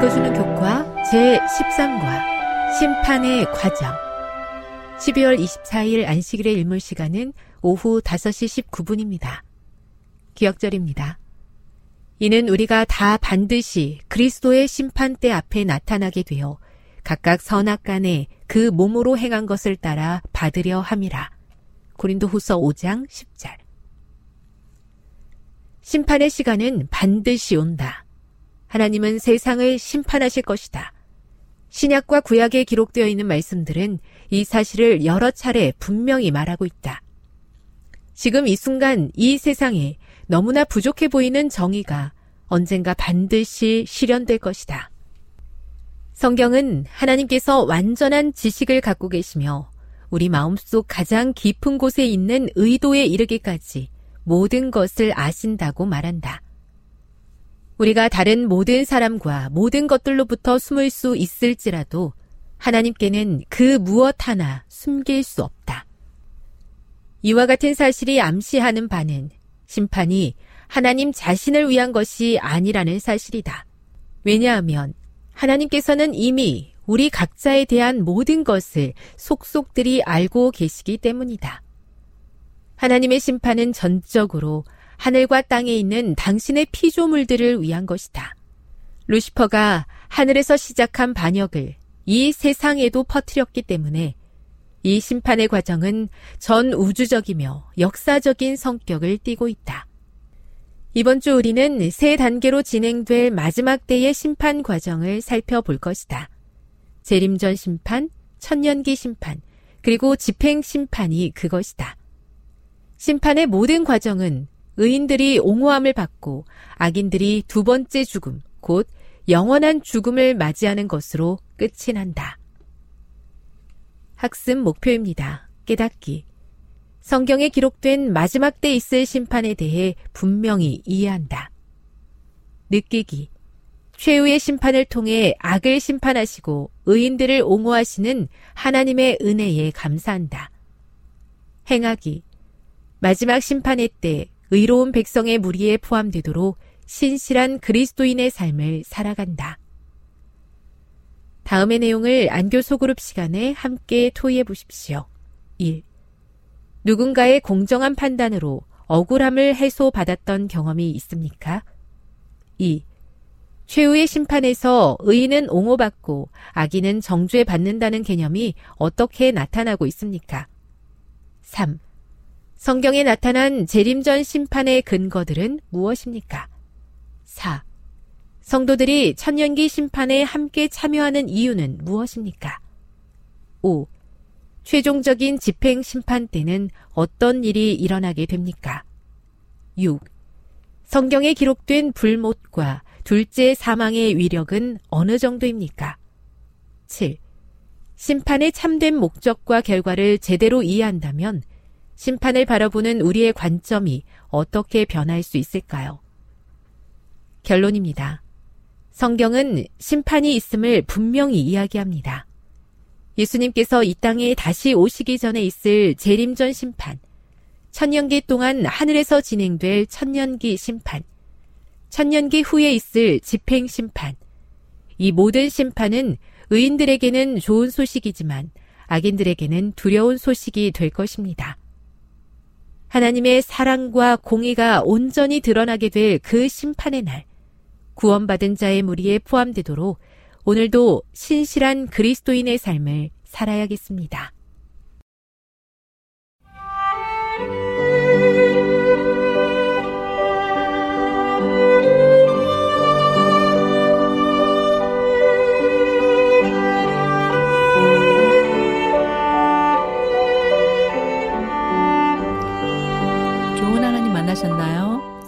읽어주는 교과 제13과 심판의 과정 12월 24일 안식일의 일몰 시간은 오후 5시 19분입니다. 기억절입니다. 이는 우리가 다 반드시 그리스도의 심판대 앞에 나타나게 되어 각각 선악 간에 그 몸으로 행한 것을 따라 받으려 함이라. 고린도 후서 5장 10절. 심판의 시간은 반드시 온다. 하나님은 세상을 심판하실 것이다. 신약과 구약에 기록되어 있는 말씀들은 이 사실을 여러 차례 분명히 말하고 있다. 지금 이 순간 이 세상에 너무나 부족해 보이는 정의가 언젠가 반드시 실현될 것이다. 성경은 하나님께서 완전한 지식을 갖고 계시며 우리 마음속 가장 깊은 곳에 있는 의도에 이르기까지 모든 것을 아신다고 말한다. 우리가 다른 모든 사람과 모든 것들로부터 숨을 수 있을지라도 하나님께는 그 무엇 하나 숨길 수 없다. 이와 같은 사실이 암시하는 바는 심판이 하나님 자신을 위한 것이 아니라는 사실이다. 왜냐하면 하나님께서는 이미 우리 각자에 대한 모든 것을 속속들이 알고 계시기 때문이다. 하나님의 심판은 전적으로 하늘과 땅에 있는 당신의 피조물들을 위한 것이다. 루시퍼가 하늘에서 시작한 반역을 이 세상에도 퍼뜨렸기 때문에 이 심판의 과정은 전 우주적이며 역사적인 성격을 띠고 있다. 이번 주 우리는 세 단계로 진행될 마지막 때의 심판 과정을 살펴볼 것이다. 재림전 심판, 천년기 심판, 그리고 집행 심판이 그것이다. 심판의 모든 과정은 의인들이 옹호함을 받고 악인들이 두 번째 죽음, 곧 영원한 죽음을 맞이하는 것으로 끝이 난다. 학습 목표입니다. 깨닫기. 성경에 기록된 마지막 때 있을 심판에 대해 분명히 이해한다. 느끼기. 최후의 심판을 통해 악을 심판하시고 의인들을 옹호하시는 하나님의 은혜에 감사한다. 행하기. 마지막 심판의 때 의로운 백성의 무리에 포함되도록 신실한 그리스도인의 삶을 살아간다. 다음의 내용을 안교 소그룹 시간에 함께 토의해 보십시오. 1. 누군가의 공정한 판단으로 억울함을 해소받았던 경험이 있습니까? 2. 최후의 심판에서 의인은 옹호받고 악인은 정죄받는다는 개념이 어떻게 나타나고 있습니까? 3. 성경에 나타난 재림전 심판의 근거들은 무엇입니까? 4. 성도들이 천년기 심판에 함께 참여하는 이유는 무엇입니까? 5. 최종적인 집행 심판 때는 어떤 일이 일어나게 됩니까? 6. 성경에 기록된 불못과 둘째 사망의 위력은 어느 정도입니까? 7. 심판의 참된 목적과 결과를 제대로 이해한다면 심판을 바라보는 우리의 관점이 어떻게 변할 수 있을까요? 결론입니다. 성경은 심판이 있음을 분명히 이야기합니다. 예수님께서 이 땅에 다시 오시기 전에 있을 재림전 심판, 천년기 동안 하늘에서 진행될 천년기 심판, 천년기 후에 있을 집행 심판. 이 모든 심판은 의인들에게는 좋은 소식이지만 악인들에게는 두려운 소식이 될 것입니다. 하나님의 사랑과 공의가 온전히 드러나게 될 그 심판의 날, 구원받은 자의 무리에 포함되도록 오늘도 신실한 그리스도인의 삶을 살아야겠습니다.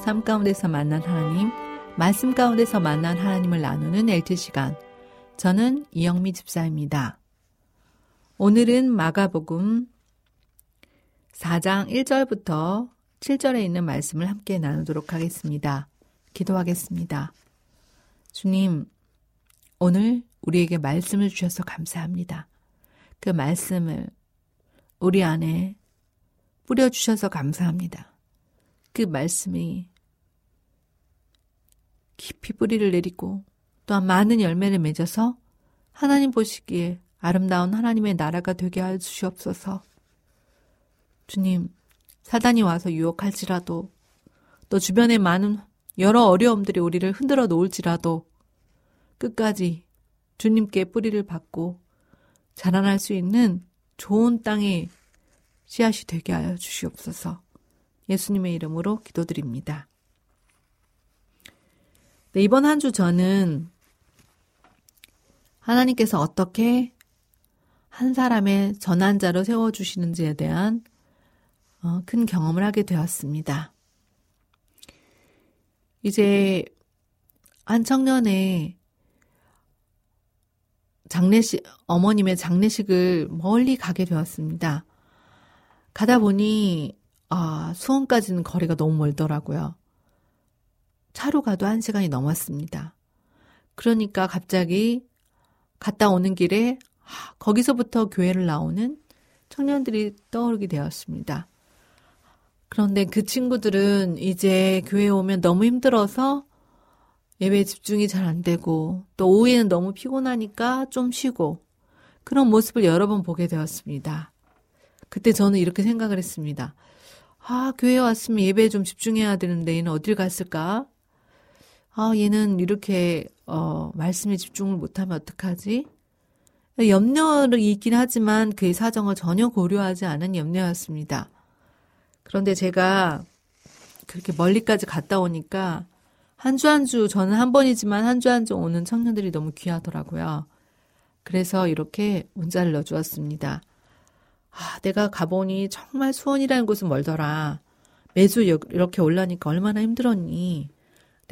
삶 가운데서 만난 하나님, 말씀 가운데서 만난 하나님을 나누는 엘트 시간. 저는 이영미 집사입니다. 오늘은 마가복음 4장 1절부터 7절에 있는 말씀을 함께 나누도록 하겠습니다. 기도하겠습니다. 주님, 오늘 우리에게 말씀을 주셔서 감사합니다. 그 말씀을 우리 안에 뿌려주셔서 감사합니다. 그 말씀이 깊이 뿌리를 내리고 또한 많은 열매를 맺어서 하나님 보시기에 아름다운 하나님의 나라가 되게 하여 주시옵소서. 주님, 사단이 와서 유혹할지라도 또 주변에 많은 여러 어려움들이 우리를 흔들어 놓을지라도 끝까지 주님께 뿌리를 받고 자라날 수 있는 좋은 땅의 씨앗이 되게 하여 주시옵소서. 예수님의 이름으로 기도드립니다. 네, 이번 한 주 저는 하나님께서 어떻게 한 사람의 전환자로 세워주시는지에 대한 어, 큰 경험을 하게 되었습니다. 이제 한 청년의 장례식, 어머님의 장례식을 멀리 가게 되었습니다. 가다 보니, 아, 수원까지는 거리가 너무 멀더라고요. 차로 가도 한 시간이 넘었습니다. 그러니까 갑자기 갔다 오는 길에 거기서부터 교회를 나오는 청년들이 떠오르게 되었습니다. 그런데 그 친구들은 이제 교회 오면 너무 힘들어서 예배 집중이 잘 안 되고 또 오후에는 너무 피곤하니까 좀 쉬고 그런 모습을 여러 번 보게 되었습니다. 그때 저는 이렇게 생각을 했습니다. 아, 교회 왔으면 예배에 좀 집중해야 되는데 얘는 어딜 갔을까? 아, 얘는 이렇게 어, 말씀에 집중을 못하면 어떡하지? 염려를 있긴 하지만 그의 사정을 전혀 고려하지 않은 염려였습니다. 그런데 제가 그렇게 멀리까지 갔다 오니까 한주 한 주, 저는 한 번이지만 한 주 한 주 오는 청년들이 너무 귀하더라고요. 그래서 이렇게 문자를 넣어주었습니다. 아, 내가 가보니 정말 수원이라는 곳은 멀더라. 매주 이렇게 올라니까 얼마나 힘들었니?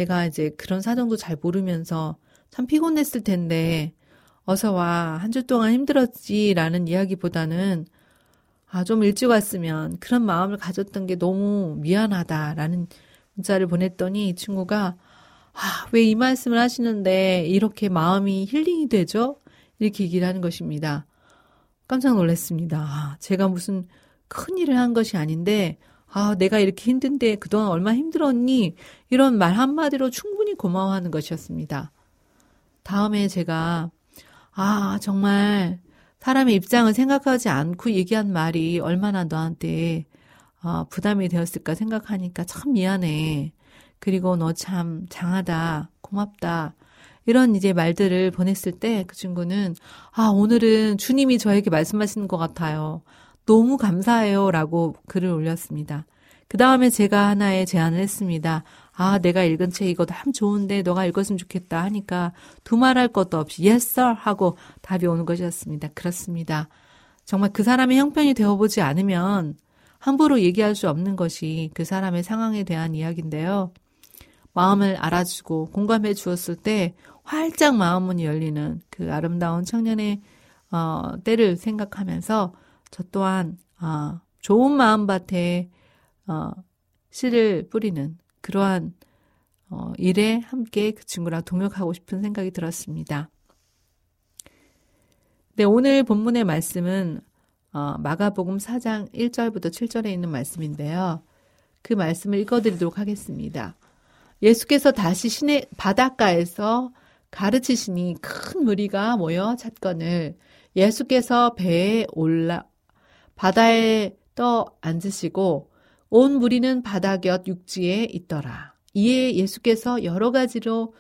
내가 이제 그런 사정도 잘 모르면서 참 피곤했을 텐데 어서 와. 한 주 동안 힘들었지 라는 이야기보다는 아, 좀 일찍 왔으면 그런 마음을 가졌던 게 너무 미안하다 라는 문자를 보냈더니 이 친구가 아, 왜 이 말씀을 하시는데 이렇게 마음이 힐링이 되죠? 이렇게 얘기를 하는 것입니다. 깜짝 놀랐습니다. 아, 제가 무슨 큰 일을 한 것이 아닌데 아, 내가 이렇게 힘든데 그동안 얼마나 힘들었니? 이런 말 한마디로 충분히 고마워하는 것이었습니다. 다음에 제가, 아, 정말 사람의 입장을 생각하지 않고 얘기한 말이 얼마나 너한테 어, 부담이 되었을까 생각하니까 참 미안해. 그리고 너 참 장하다, 고맙다. 이런 이제 말들을 보냈을 때 그 친구는 아, 오늘은 주님이 저에게 말씀하시는 것 같아요. 너무 감사해요. 라고 글을 올렸습니다. 그 다음에 제가 하나의 제안을 했습니다. 아, 내가 읽은 책 이거 참 좋은데 너가 읽었으면 좋겠다 하니까 두말할 것도 없이 yes sir 하고 답이 오는 것이었습니다. 그렇습니다. 정말 그 사람의 형편이 되어보지 않으면 함부로 얘기할 수 없는 것이 그 사람의 상황에 대한 이야기인데요. 마음을 알아주고 공감해 주었을 때 활짝 마음문이 열리는 그 아름다운 청년의 어, 때를 생각하면서 저 또한 어, 좋은 마음밭에 어, 씨를 뿌리는 그러한 어, 일에 함께 그 친구랑 동역하고 싶은 생각이 들었습니다. 네, 오늘 본문의 말씀은 어, 마가복음 4장 1절부터 7절에 있는 말씀인데요. 그 말씀을 읽어드리도록 하겠습니다. 예수께서 다시 시내 바닷가에서 가르치시니 큰 무리가 모여 찾건을 예수께서 배에 올라 바다에 떠 앉으시고 온 무리는 바다 곁 육지에 있더라. 이에 예수께서 여러 가지로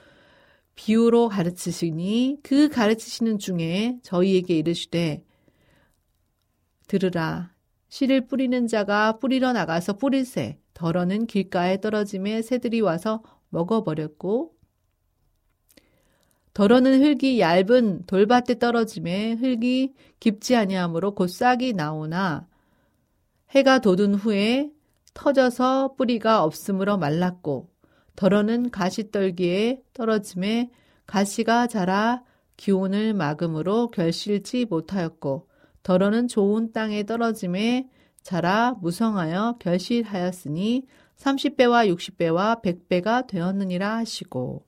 비유로 가르치시니 그 가르치시는 중에 저희에게 이르시되 들으라 씨를 뿌리는 자가 뿌리러 나가서 뿌릴새 덜어는 길가에 떨어짐에 새들이 와서 먹어버렸고 덜어는 흙이 얇은 돌밭에 떨어짐에 흙이 깊지 아니하므로 곧 싹이 나오나 해가 돋은 후에 터져서 뿌리가 없으므로 말랐고 덜어는 가시떨기에 떨어짐에 가시가 자라 기온을 막음으로 결실지 못하였고 덜어는 좋은 땅에 떨어짐에 자라 무성하여 결실하였으니 30배와 60배와 100배가 되었느니라 하시고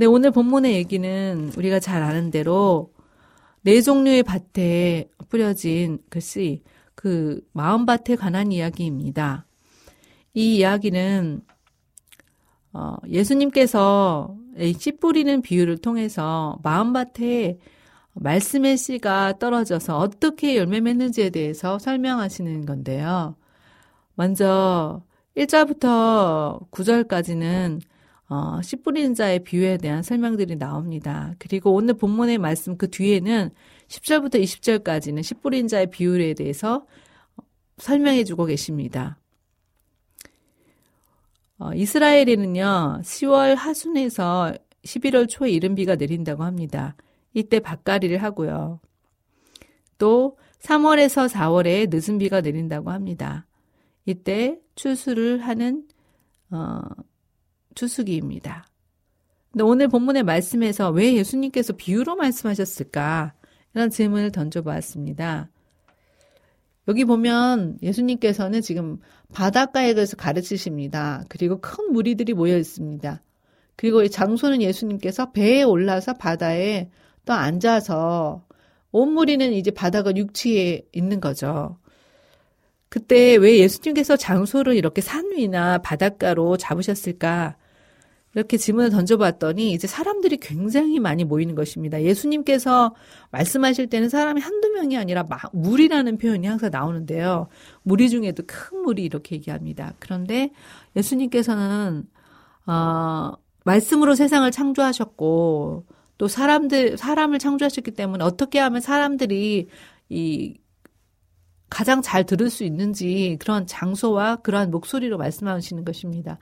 네, 오늘 본문의 얘기는 우리가 잘 아는 대로 네 종류의 밭에 뿌려진 글씨 그 마음밭에 관한 이야기입니다. 이 이야기는 어, 예수님께서 씨 뿌리는 비유를 통해서 마음밭에 말씀의 씨가 떨어져서 어떻게 열매 맺는지에 대해서 설명하시는 건데요. 먼저 1절부터 9절까지는 어, 씨 뿌리는 자의 비유에 대한 설명들이 나옵니다. 그리고 오늘 본문의 말씀 그 뒤에는 10절부터 20절까지는 씨 뿌리는 자의 비유에 대해서 설명해 주고 계십니다. 어, 이스라엘에는요, 10월 하순에서 11월 초에 이른 비가 내린다고 합니다. 이때 밭가리를 하고요. 또 3월에서 4월에 늦은 비가 내린다고 합니다. 이때 추수를 하는 어, 추수기입니다. 근데 오늘 본문의 말씀에서 왜 예수님께서 비유로 말씀하셨을까? 이런 질문을 던져보았습니다. 여기 보면 예수님께서는 지금 바닷가에 가서 가르치십니다. 그리고 큰 무리들이 모여 있습니다. 그리고 이 장소는 예수님께서 배에 올라서 바다에 또 앉아서 온 무리는 이제 바다가 육지에 있는 거죠. 그때 왜 예수님께서 장소를 이렇게 산 위나 바닷가로 잡으셨을까? 이렇게 질문을 던져봤더니 이제 사람들이 굉장히 많이 모이는 것입니다. 예수님께서 말씀하실 때는 사람이 한두 명이 아니라 막 물이라는 표현이 항상 나오는데요. 무리 중에도 큰 물이 이렇게 얘기합니다. 그런데 예수님께서는 어, 말씀으로 세상을 창조하셨고 또 사람들 사람을 창조하셨기 때문에 어떻게 하면 사람들이 이 가장 잘 들을 수 있는지 그런 장소와 그러한 목소리로 말씀하시는 것입니다.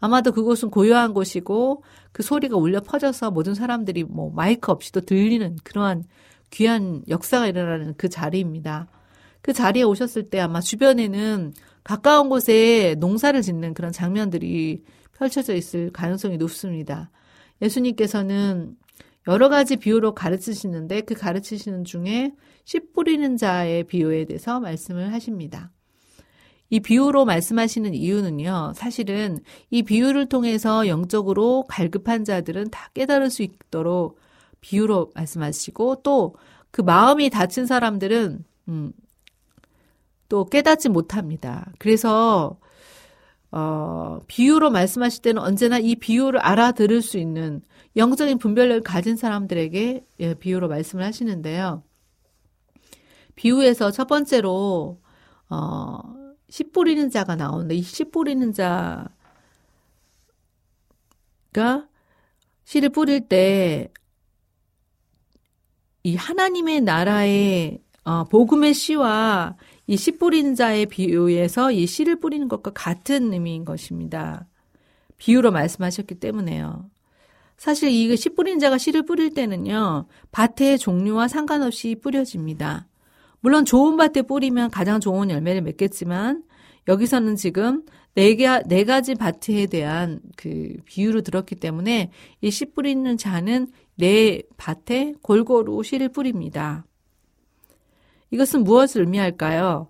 아마도 그곳은 고요한 곳이고 그 소리가 울려 퍼져서 모든 사람들이 뭐 마이크 없이도 들리는 그러한 귀한 역사가 일어나는 그 자리입니다. 그 자리에 오셨을 때 아마 주변에는 가까운 곳에 농사를 짓는 그런 장면들이 펼쳐져 있을 가능성이 높습니다. 예수님께서는 여러 가지 비유로 가르치시는데 그 가르치시는 중에 씨 뿌리는 자의 비유에 대해서 말씀을 하십니다. 이 비유로 말씀하시는 이유는요, 사실은 이 비유를 통해서 영적으로 갈급한 자들은 다 깨달을 수 있도록 비유로 말씀하시고 또 그 마음이 다친 사람들은 음, 또 깨닫지 못합니다. 그래서 어, 비유로 말씀하실 때는 언제나 이 비유를 알아들을 수 있는 영적인 분별력을 가진 사람들에게 예, 비유로 말씀을 하시는데요. 비유에서 첫 번째로 어, 씨 뿌리는 자가 나오는데 이 씨 뿌리는 자 그러니까 씨를 뿌릴 때 이 하나님의 나라의 어, 복음의 씨와 이 씨 뿌리는 자의 비유에서 이 씨를 뿌리는 것과 같은 의미인 것입니다. 비유로 말씀하셨기 때문에요. 사실 이 씨 뿌리는 자가 씨를 뿌릴 때는요, 밭의 종류와 상관없이 뿌려집니다. 물론 좋은 밭에 뿌리면 가장 좋은 열매를 맺겠지만, 여기서는 지금 네, 개, 네 가지 밭에 대한 그 비유를 들었기 때문에 이 씨 뿌리는 자는 네 밭에 골고루 씨를 뿌립니다. 이것은 무엇을 의미할까요?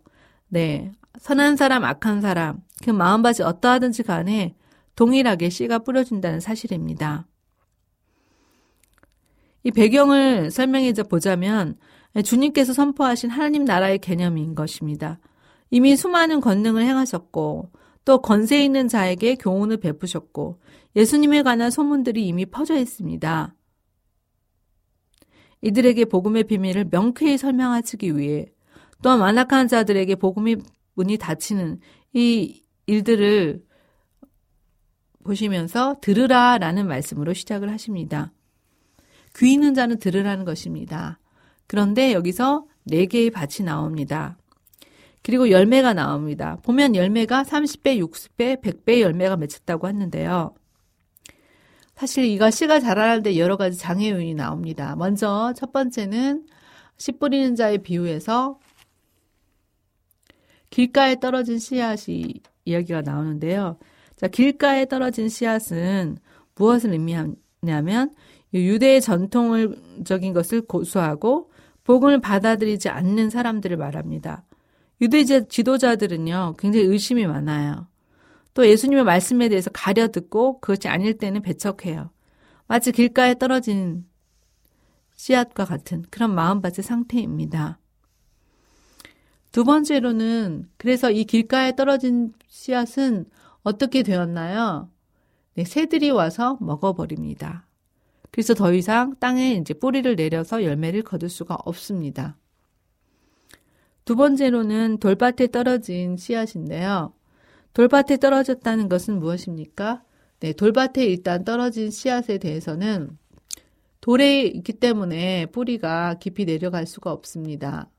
네. 선한 사람, 악한 사람, 그 마음밭이 어떠하든지 간에 동일하게 씨가 뿌려진다는 사실입니다. 이 배경을 설명해 보자면 주님께서 선포하신 하나님 나라의 개념인 것입니다. 이미 수많은 권능을 행하셨고 또 권세 있는 자에게 교훈을 베푸셨고 예수님에 관한 소문들이 이미 퍼져 있습니다. 이들에게 복음의 비밀을 명쾌히 설명하기 위해 또한 완악한 자들에게 복음의 문이 닫히는 이 일들을 보시면서 들으라 라는 말씀으로 시작을 하십니다. 귀 있는 자는 들으라는 것입니다. 그런데 여기서 네 개의 밭이 나옵니다. 그리고 열매가 나옵니다. 보면 열매가 30배, 60배, 100배의 열매가 맺혔다고 했는데요. 사실 이가 씨가 자라는데 여러 가지 장애 요인이 나옵니다. 먼저 첫 번째는 씨 뿌리는 자의 비유에서 길가에 떨어진 씨앗이 이야기가 나오는데요. 자, 길가에 떨어진 씨앗은 무엇을 의미하냐면 유대의 전통적인 것을 고수하고 복음을 받아들이지 않는 사람들을 말합니다. 유대 지도자들은요, 굉장히 의심이 많아요. 또 예수님의 말씀에 대해서 가려 듣고 그것이 아닐 때는 배척해요. 마치 길가에 떨어진 씨앗과 같은 그런 마음밭의 상태입니다. 두 번째로는 그래서 이 길가에 떨어진 씨앗은 어떻게 되었나요? 네, 새들이 와서 먹어버립니다. 그래서 더 이상 땅에 이제 뿌리를 내려서 열매를 거둘 수가 없습니다. 두 번째로는 돌밭에 떨어진 씨앗인데요. 돌밭에 떨어졌다는 것은 무엇입니까? 네, 돌밭에 일단 떨어진 씨앗에 대해서는 돌에 있기 때문에 뿌리가 깊이 내려갈 수가 없습니다.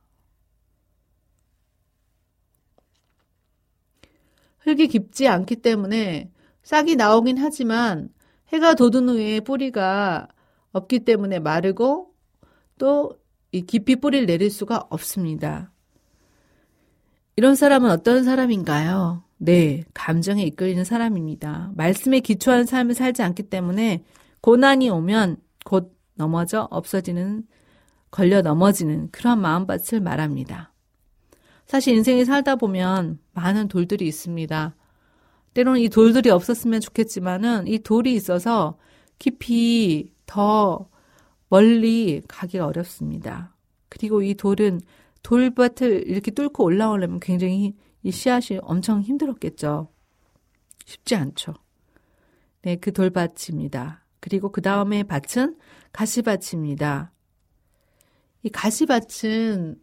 흙이 깊지 않기 때문에 싹이 나오긴 하지만 해가 돋은 후에 뿌리가 없기 때문에 마르고 또 깊이 뿌리를 내릴 수가 없습니다. 이런 사람은 어떤 사람인가요? 네, 감정에 이끌리는 사람입니다. 말씀에 기초한 삶을 살지 않기 때문에 고난이 오면 곧 넘어져 없어지는, 걸려 넘어지는 그런 마음밭을 말합니다. 사실 인생에 살다 보면 많은 돌들이 있습니다. 때로는 이 돌들이 없었으면 좋겠지만은 이 돌이 있어서 깊이 더 멀리 가기가 어렵습니다. 그리고 이 돌은 돌밭을 이렇게 뚫고 올라오려면 굉장히 이 씨앗이 엄청 힘들었겠죠. 쉽지 않죠. 네, 그 돌밭입니다. 그리고 그 다음에 밭은 가시밭입니다. 이 가시밭은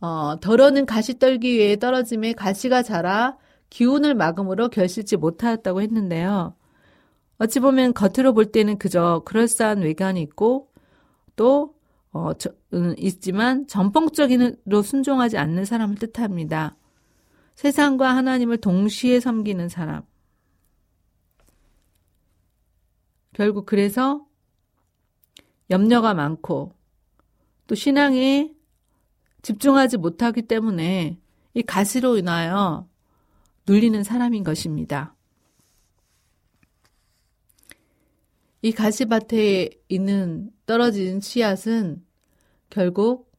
어, 덜어는 가시 떨기 위에 떨어짐에 가시가 자라 기운을 막음으로 결실지 못하였다고 했는데요. 어찌 보면 겉으로 볼 때는 그저 그럴싸한 외관이 있고 또 어, 저, 음, 있지만 전폭적인으로 순종하지 않는 사람을 뜻합니다. 세상과 하나님을 동시에 섬기는 사람. 결국 그래서 염려가 많고 또 신앙에 집중하지 못하기 때문에 이 가시로 인하여 눌리는 사람인 것입니다. 이 가시밭에 있는 떨어진 씨앗은 결국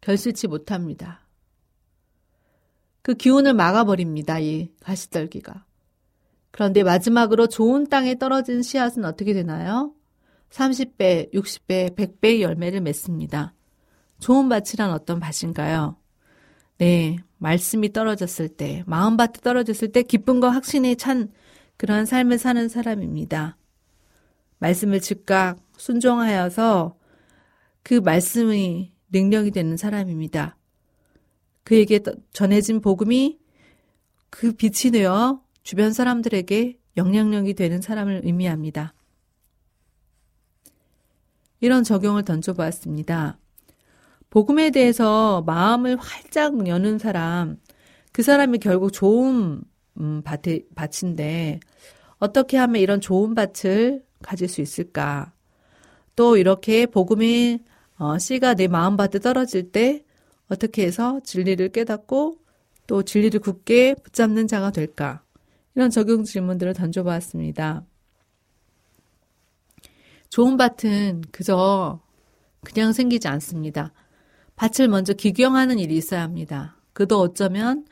결실치 못합니다. 그 기운을 막아버립니다. 이 가시떨기가. 그런데 마지막으로 좋은 땅에 떨어진 씨앗은 어떻게 되나요? 30배, 60배, 100배의 열매를 맺습니다. 좋은 밭이란 어떤 밭인가요? 네, 말씀이 떨어졌을 때, 마음밭에 떨어졌을 때 기쁨과 확신에 찬 그러한 삶을 사는 사람입니다. 말씀을 즉각 순종하여서 그 말씀의 능력이 되는 사람입니다. 그에게 전해진 복음이 그 빛이 되어 주변 사람들에게 영향력이 되는 사람을 의미합니다. 이런 적용을 던져보았습니다. 복음에 대해서 마음을 활짝 여는 사람, 그 사람이 결국 좋은 음, 밭에, 밭인데 어떻게 하면 이런 좋은 밭을 가질 수 있을까? 또 이렇게 복음의 어, 씨가 내 마음밭에 떨어질 때 어떻게 해서 진리를 깨닫고 또 진리를 굳게 붙잡는 자가 될까? 이런 적용 질문들을 던져보았습니다. 좋은 밭은 그저 그냥 생기지 않습니다. 밭을 먼저 기경하는 일이 있어야 합니다. 그도 어쩌면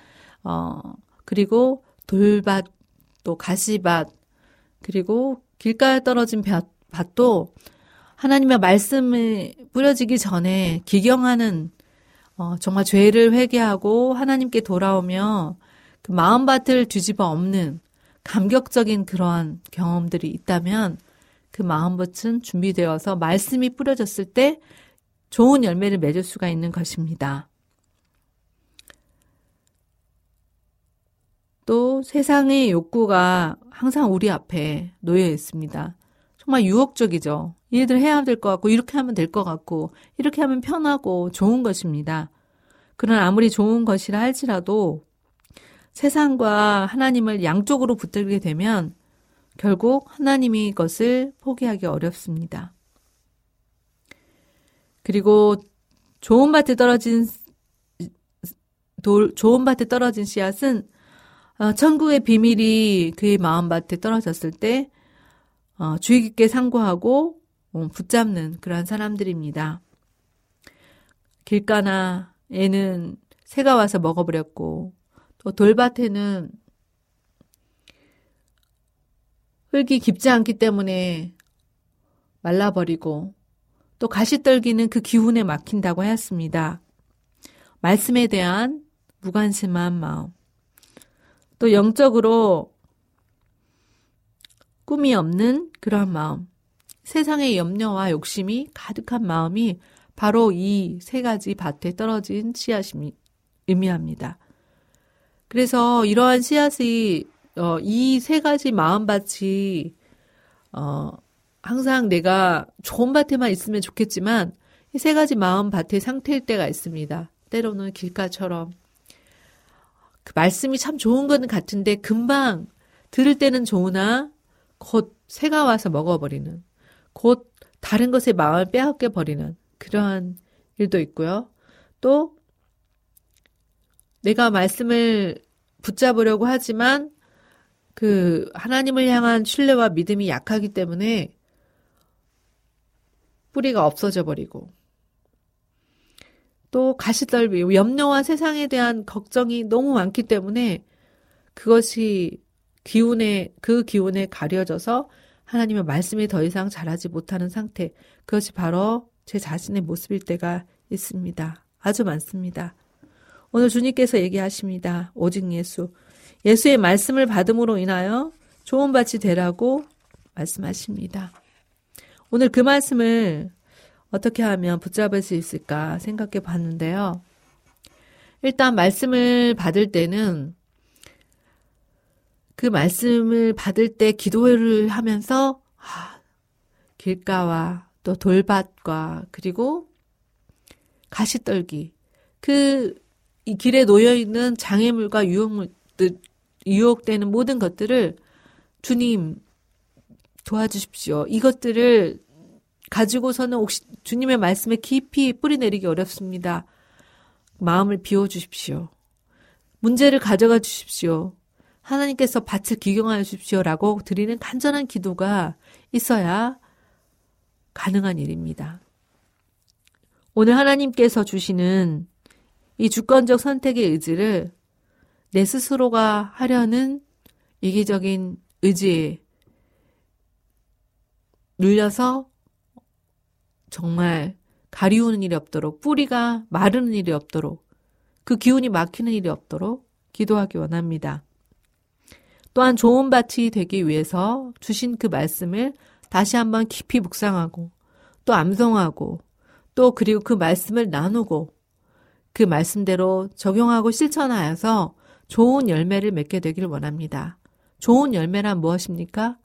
어 그리고 돌밭 또 가시밭 그리고 길가에 떨어진 밭, 밭도 하나님의 말씀이 뿌려지기 전에 기경하는 어, 정말 죄를 회개하고 하나님께 돌아오며 그 마음밭을 뒤집어 엎는 감격적인 그러한 경험들이 있다면 그 마음밭은 준비되어서 말씀이 뿌려졌을 때 좋은 열매를 맺을 수가 있는 것입니다. 또 세상의 욕구가 항상 우리 앞에 놓여 있습니다. 정말 유혹적이죠. 얘들 해야 될 것 같고, 이렇게 하면 될 것 같고, 이렇게 하면 편하고 좋은 것입니다. 그러나 아무리 좋은 것이라 할지라도 세상과 하나님을 양쪽으로 붙들게 되면 결국 하나님이 이것을 포기하기 어렵습니다. 그리고 좋은 밭에 떨어진 돌, 좋은 밭에 떨어진 씨앗은 어, 천국의 비밀이 그의 마음밭에 떨어졌을 때 어, 주의 깊게 상고하고 어, 붙잡는 그러한 사람들입니다. 길가나 애는 새가 와서 먹어버렸고 또 돌밭에는 흙이 깊지 않기 때문에 말라버리고 또 가시떨기는 그 기운에 막힌다고 하였습니다. 말씀에 대한 무관심한 마음. 또 영적으로 꿈이 없는 그러한 마음. 세상의 염려와 욕심이 가득한 마음이 바로 이 세 가지 밭에 떨어진 씨앗이 의미합니다. 그래서 이러한 씨앗이 어, 이 세 가지 마음밭이 어, 항상 내가 좋은 밭에만 있으면 좋겠지만 이 세 가지 마음 밭의 상태일 때가 있습니다. 때로는 길가처럼 그 말씀이 참 좋은 건 같은데 금방 들을 때는 좋으나 곧 새가 와서 먹어버리는 곧 다른 것에 마음을 빼앗겨 버리는 그러한 일도 있고요. 또 내가 말씀을 붙잡으려고 하지만 그 하나님을 향한 신뢰와 믿음이 약하기 때문에 뿌리가 없어져 버리고 또 가시떨비, 염려와 세상에 대한 걱정이 너무 많기 때문에 그것이 기운에, 그 기운에 가려져서 하나님의 말씀이 더 이상 자라지 못하는 상태. 그것이 바로 제 자신의 모습일 때가 있습니다. 아주 많습니다. 오늘 주님께서 얘기하십니다. 오직 예수. 예수의 말씀을 받음으로 인하여 좋은 밭이 되라고 말씀하십니다. 오늘 그 말씀을 어떻게 하면 붙잡을 수 있을까 생각해 봤는데요. 일단 말씀을 받을 때는 그 말씀을 받을 때 기도를 하면서 아, 길가와 또 돌밭과 그리고 가시떨기 그 이 길에 놓여 있는 장애물과 유혹물들 유혹되는 모든 것들을 주님 도와주십시오. 이것들을 가지고서는 혹시 주님의 말씀에 깊이 뿌리내리기 어렵습니다. 마음을 비워주십시오. 문제를 가져가 주십시오. 하나님께서 밭을 기경하여 주십시오라고 드리는 간절한 기도가 있어야 가능한 일입니다. 오늘 하나님께서 주시는 이 주권적 선택의 의지를 내 스스로가 하려는 이기적인 의지에 눌려서 정말 가리우는 일이 없도록 뿌리가 마르는 일이 없도록 그 기운이 막히는 일이 없도록 기도하기 원합니다. 또한 좋은 밭이 되기 위해서 주신 그 말씀을 다시 한번 깊이 묵상하고 또 암송하고 또 그리고 그 말씀을 나누고 그 말씀대로 적용하고 실천하여서 좋은 열매를 맺게 되길 원합니다. 좋은 열매란 무엇입니까?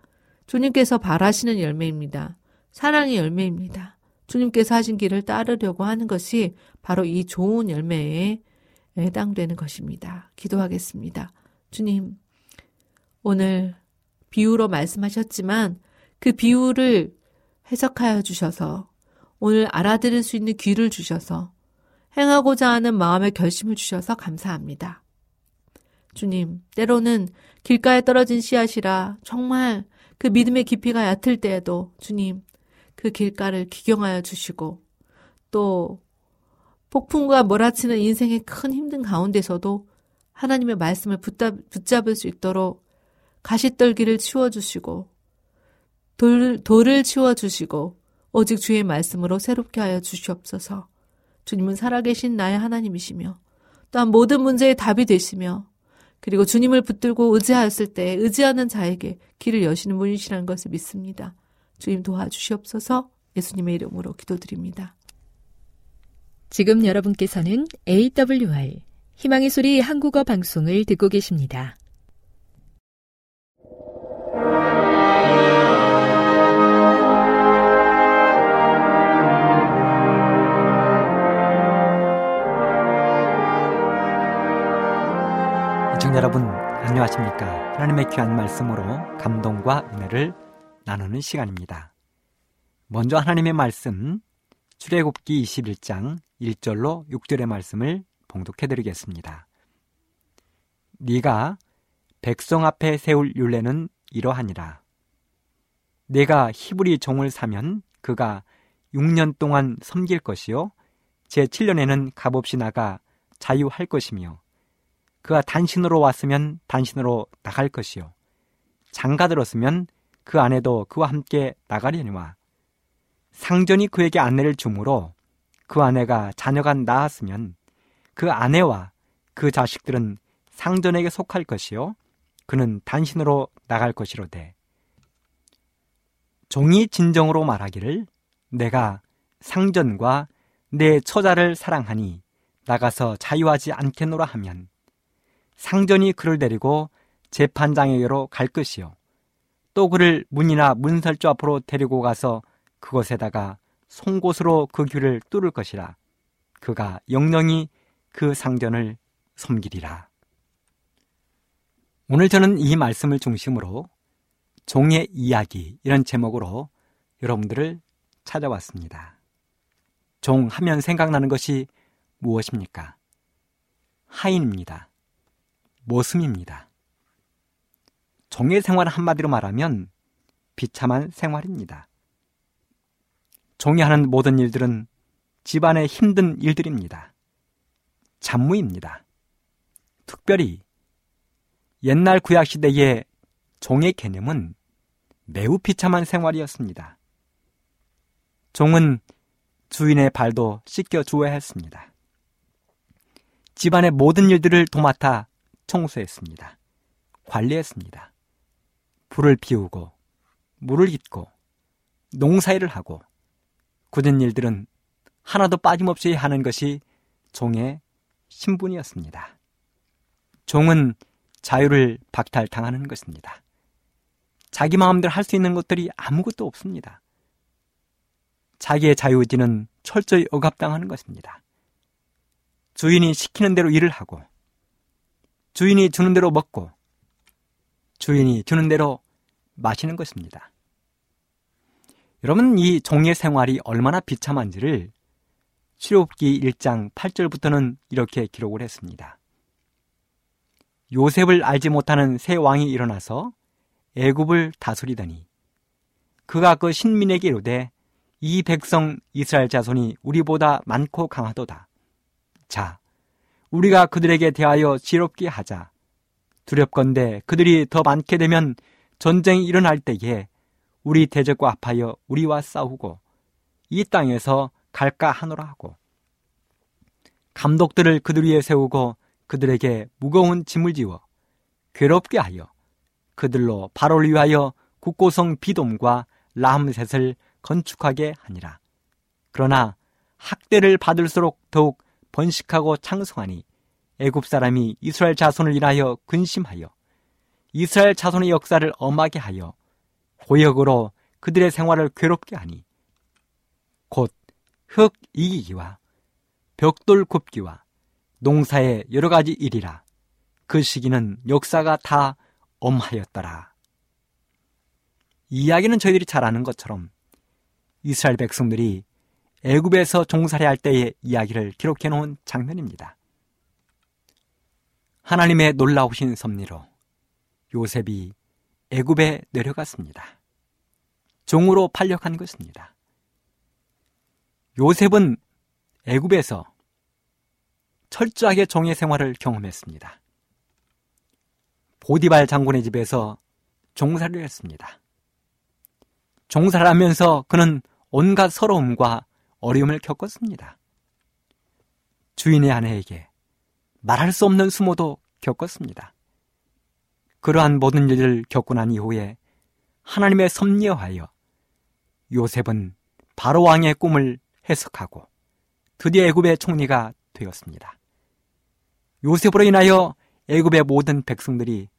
주님께서 바라시는 열매입니다. 사랑의 열매입니다. 주님께서 하신 길을 따르려고 하는 것이 바로 이 좋은 열매에 해당되는 것입니다. 기도하겠습니다. 주님, 오늘 비유로 말씀하셨지만 그 비유를 해석하여 주셔서 오늘 알아들을 수 있는 귀를 주셔서 행하고자 하는 마음의 결심을 주셔서 감사합니다. 주님, 때로는 길가에 떨어진 씨앗이라 정말 그 믿음의 깊이가 얕을 때에도 주님, 그 길가를 기경하여 주시고 또 폭풍과 몰아치는 인생의 큰 힘든 가운데서도 하나님의 말씀을 붙잡을 수 있도록 가시떨기를 치워주시고 돌, 돌을 치워주시고 오직 주의 말씀으로 새롭게 하여 주시옵소서. 주님은 살아계신 나의 하나님이시며 또한 모든 문제의 답이 되시며 그리고 주님을 붙들고 의지하였을 때 의지하는 자에게 길을 여시는 분이시라는 것을 믿습니다. 주님 도와주시옵소서 예수님의 이름으로 기도드립니다. 지금 여러분께서는 AWR 희망의 소리 한국어 방송을 듣고 계십니다. 시청자 여러분 안녕하십니까? 하나님의 귀한 말씀으로 감동과 은혜를 나누는 시간입니다. 먼저 하나님의 말씀 출애굽기 21장 1절로 6절의 말씀을 봉독해 드리겠습니다. 네가 백성 앞에 세울 율례는 이러하니라. 내가 히브리 종을 사면 그가 6년 동안 섬길 것이요 제 7년에는 값없이 나가 자유할 것이며 그가 단신으로 왔으면 단신으로 나갈 것이요. 장가 들었으면 그 아내도 그와 함께 나가려니와 상전이 그에게 아내를 주므로 그 아내가 자녀가 낳았으면 그 아내와 그 자식들은 상전에게 속할 것이요. 그는 단신으로 나갈 것이로되 종이 진정으로 말하기를 내가 상전과 내 처자를 사랑하니 나가서 자유하지 않겠노라 하면 상전이 그를 데리고 재판장에게로 갈 것이요. 또 그를 문이나 문설주 앞으로 데리고 가서 그곳에다가 송곳으로 그 귀를 뚫을 것이라. 그가 영영이 그 상전을 섬기리라. 오늘 저는 이 말씀을 중심으로 종의 이야기 이런 제목으로 여러분들을 찾아왔습니다. 종 하면 생각나는 것이 무엇입니까? 하인입니다. 모습입니다. 종의 생활 한마디로 말하면 비참한 생활입니다. 종이 하는 모든 일들은 집안의 힘든 일들입니다. 잡무입니다. 특별히 옛날 구약시대의 종의 개념은 매우 비참한 생활이었습니다. 종은 주인의 발도 씻겨 주어야 했습니다. 집안의 모든 일들을 도맡아 청소했습니다. 관리했습니다. 불을 피우고 물을 깃고 농사일을 하고 굳은 일들은 하나도 빠짐없이 하는 것이 종의 신분이었습니다. 종은 자유를 박탈당하는 것입니다. 자기 마음대로 할 수 있는 것들이 아무것도 없습니다. 자기의 자유의지는 철저히 억압당하는 것입니다. 주인이 시키는 대로 일을 하고 주인이 주는 대로 먹고 주인이 주는 대로 마시는 것입니다. 여러분, 이 종의 생활이 얼마나 비참한지를 출애굽기 1장 8절부터는 이렇게 기록을 했습니다. 요셉을 알지 못하는 새 왕이 일어나서 애굽을 다스리더니 그가 그 신민에게 이르되 이 백성 이스라엘 자손이 우리보다 많고 강하도다. 자, 우리가 그들에게 대하여 지롭게 하자. 두렵건대 그들이 더 많게 되면 전쟁이 일어날 때에 우리 대적과 합하여 우리와 싸우고 이 땅에서 갈까 하노라 하고 감독들을 그들 위에 세우고 그들에게 무거운 짐을 지워 괴롭게 하여 그들로 바로를 위하여 국고성 비돔과 라함셋을 건축하게 하니라. 그러나 학대를 받을수록 더욱 번식하고 창성하니 애굽 사람이 이스라엘 자손을 인하여 근심하여 이스라엘 자손의 역사를 엄하게 하여 고역으로 그들의 생활을 괴롭게 하니 곧 흙 이기기와 벽돌 굽기와 농사의 여러 가지 일이라 그 시기는 역사가 다 엄하였더라. 이 이야기는 저희들이 잘 아는 것처럼 이스라엘 백성들이 애굽에서 종살이 할 때의 이야기를 기록해 놓은 장면입니다. 하나님의 놀라우신 섭리로 요셉이 애굽에 내려갔습니다. 종으로 팔려간 것입니다. 요셉은 애굽에서 철저하게 종의 생활을 경험했습니다. 보디발 장군의 집에서 종살이를 했습니다. 종살을 하면서 그는 온갖 서러움과 어려움을 겪었습니다. 주인의 아내에게 말할 수 없는 수모도 겪었습니다. 그러한 모든 일을 겪고 난 이후에 하나님의 섭리하여 요셉은 바로 왕의 꿈을 해석하고 드디어 애굽의 총리가 되었습니다. 요셉으로 인하여 애굽의 모든 백성들이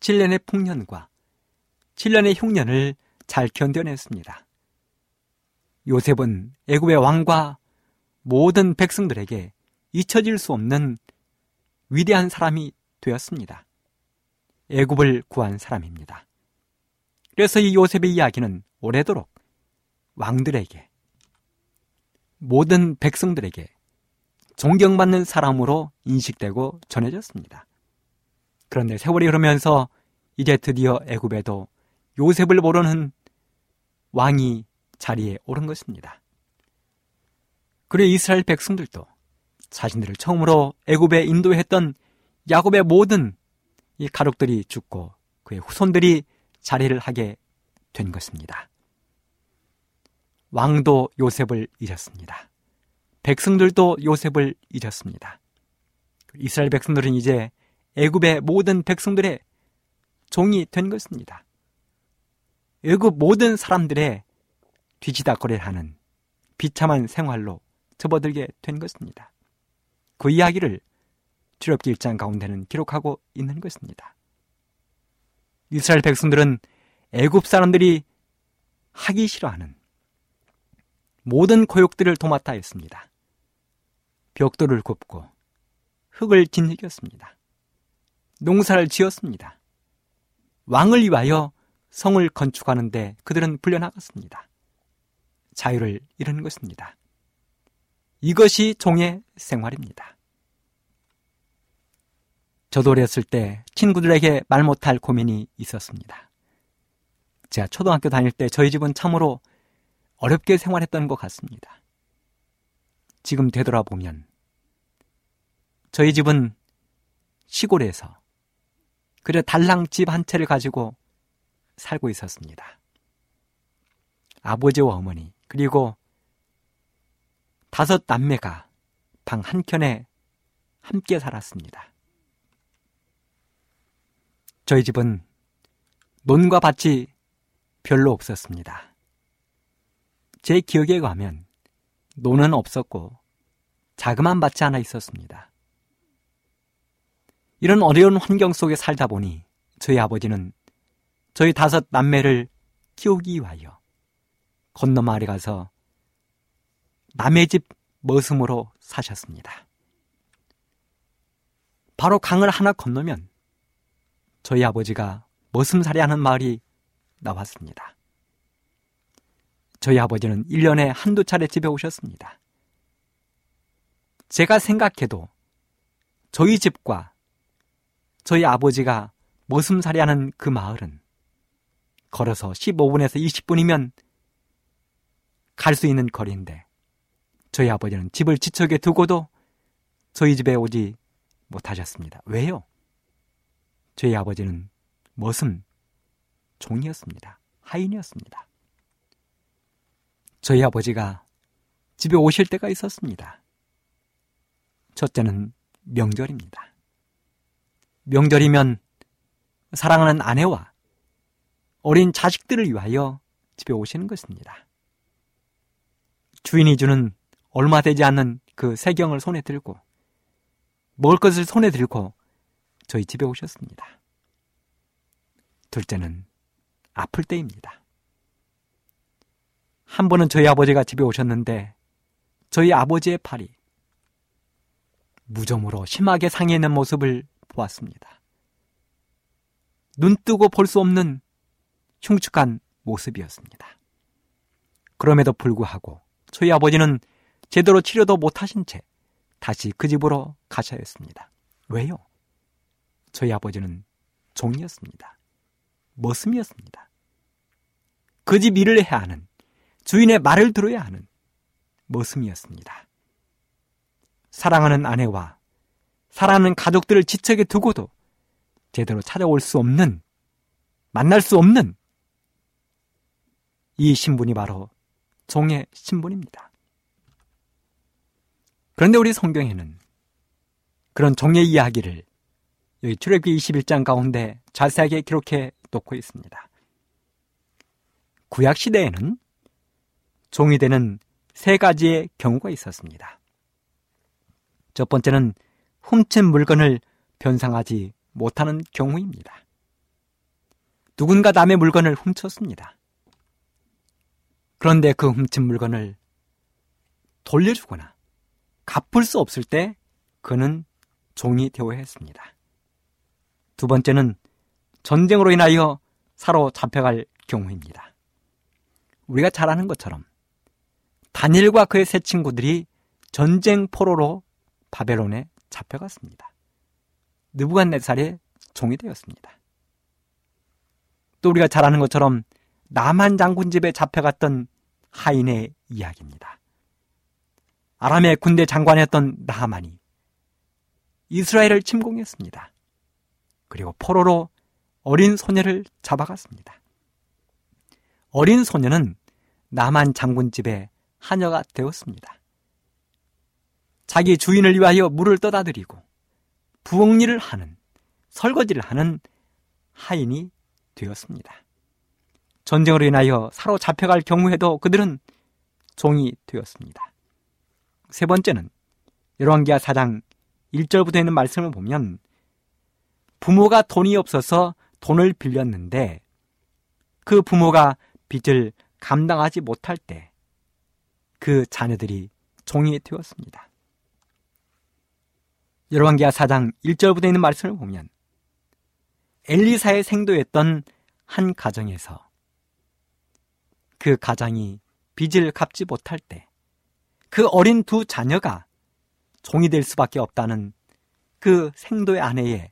7년의 풍년과 7년의 흉년을 잘 견뎌냈습니다. 요셉은 애굽의 왕과 모든 백성들에게 잊혀질 수 없는 위대한 사람이 되었습니다. 애굽을 구한 사람입니다. 그래서 이 요셉의 이야기는 오래도록 왕들에게 모든 백성들에게 존경받는 사람으로 인식되고 전해졌습니다. 그런데 세월이 흐르면서 이제 드디어 애굽에도 요셉을 모르는 왕이 자리에 오른 것입니다. 그리고 이스라엘 백성들도 자신들을 처음으로 애굽에 인도했던 야곱의 모든 이 가족들이 죽고 그의 후손들이 자리를 하게 된 것입니다. 왕도 요셉을 잊었습니다. 백성들도 요셉을 잊었습니다. 이스라엘 백성들은 이제 애굽의 모든 백성들의 종이 된 것입니다. 애굽 모든 사람들의 뒤지다거리를 하는 비참한 생활로 접어들게 된 것입니다. 그 이야기를 출애굽기 1장 가운데는 기록하고 있는 것입니다. 이스라엘 백성들은 애굽 사람들이 하기 싫어하는 모든 고욕들을 도맡아 했습니다. 벽돌을 굽고 흙을 짓이겼습니다. 농사를 지었습니다. 왕을 위하여 성을 건축하는데 그들은 불려나갔습니다. 자유를 잃은 것입니다. 이것이 종의 생활입니다. 저도 어렸을 때 친구들에게 말 못할 고민이 있었습니다. 제가 초등학교 다닐 때 저희 집은 참으로 어렵게 생활했던 것 같습니다. 지금 되돌아보면 저희 집은 시골에서 그래 달랑 집 한 채를 가지고 살고 있었습니다. 아버지와 어머니 그리고 다섯 남매가 방 한켠에 함께 살았습니다. 저희 집은 논과 밭이 별로 없었습니다. 제 기억에 가면 노는 없었고 자그만 밭이 하나 있었습니다. 이런 어려운 환경 속에 살다 보니 저희 아버지는 저희 다섯 남매를 키우기 위하여 건너 마을에 가서 남의 집 머슴으로 사셨습니다. 바로 강을 하나 건너면 저희 아버지가 머슴살이 하는 마을이 나왔습니다. 저희 아버지는 1년에 한두 차례 집에 오셨습니다. 제가 생각해도 저희 집과 저희 아버지가 머슴살이 하는 그 마을은 걸어서 15분에서 20분이면 갈 수 있는 거리인데 저희 아버지는 집을 지척에 두고도 저희 집에 오지 못하셨습니다. 왜요? 저희 아버지는 머슴 종이었습니다. 하인이었습니다. 저희 아버지가 집에 오실 때가 있었습니다. 첫째는 명절입니다. 명절이면 사랑하는 아내와 어린 자식들을 위하여 집에 오시는 것입니다. 주인이 주는 얼마 되지 않는 그 세경을 손에 들고 먹을 것을 손에 들고 저희 집에 오셨습니다. 둘째는 아플 때입니다. 한 번은 저희 아버지가 집에 오셨는데 저희 아버지의 팔이 무좀으로 심하게 상해 있는 모습을 보았습니다. 눈 뜨고 볼 수 없는 흉측한 모습이었습니다. 그럼에도 불구하고 저희 아버지는 제대로 치료도 못하신 채 다시 그 집으로 가셔야 했습니다. 왜요? 저희 아버지는 종이었습니다. 머슴이었습니다. 그 집 일을 해야 하는 주인의 말을 들어야 하는 머슴이었습니다. 사랑하는 아내와 사랑하는 가족들을 지척에 두고도 제대로 찾아올 수 없는, 만날 수 없는 이 신분이 바로 종의 신분입니다. 그런데 우리 성경에는 그런 종의 이야기를 여기 출애굽기 21장 가운데 자세하게 기록해 놓고 있습니다. 구약 시대에는 종이 되는 세 가지의 경우가 있었습니다. 첫 번째는 훔친 물건을 변상하지 못하는 경우입니다. 누군가 남의 물건을 훔쳤습니다. 그런데 그 훔친 물건을 돌려주거나 갚을 수 없을 때 그는 종이 되어야 했습니다. 두 번째는 전쟁으로 인하여 사로잡혀갈 경우입니다. 우리가 잘 아는 것처럼 다니엘과 그의 세 친구들이 전쟁 포로로 바벨론에 잡혀갔습니다. 느부갓네살의 종이 되었습니다. 또 우리가 잘 아는 것처럼 남한 장군 집에 잡혀갔던 하인의 이야기입니다. 아람의 군대 장관이었던 나하만이 이스라엘을 침공했습니다. 그리고 포로로 어린 소녀를 잡아갔습니다. 어린 소녀는 남한 장군 집에 하녀가 되었습니다. 자기 주인을 위하여 물을 떠다드리고 부엌일을 하는 설거지를 하는 하인이 되었습니다. 전쟁으로 인하여 사로잡혀갈 경우에도 그들은 종이 되었습니다. 세 번째는 열왕기하 4장 1절부터 있는 말씀을 보면 부모가 돈이 없어서 돈을 빌렸는데 그 부모가 빚을 감당하지 못할 때 그 자녀들이 종이 되었습니다. 열왕기하 4장 1절부터 있는 말씀을 보면 엘리사의 생도했던 한 가정에서 그 가장이 빚을 갚지 못할 때 그 어린 두 자녀가 종이 될 수밖에 없다는 그 생도의 아내의